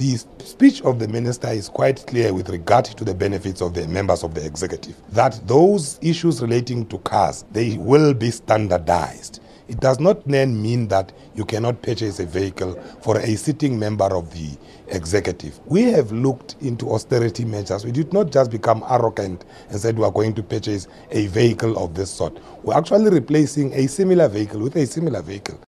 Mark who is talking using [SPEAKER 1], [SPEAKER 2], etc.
[SPEAKER 1] The speech of the minister is quite clear with regard to the benefits of the members of the executive that those issues relating to cars they will be standardized. It does not then mean that you cannot purchase a vehicle for a sitting member of the executive. We have looked into austerity measures. We did not just become arrogant and said we are going to purchase a vehicle of this sort. We're actually replacing a similar vehicle with a similar vehicle.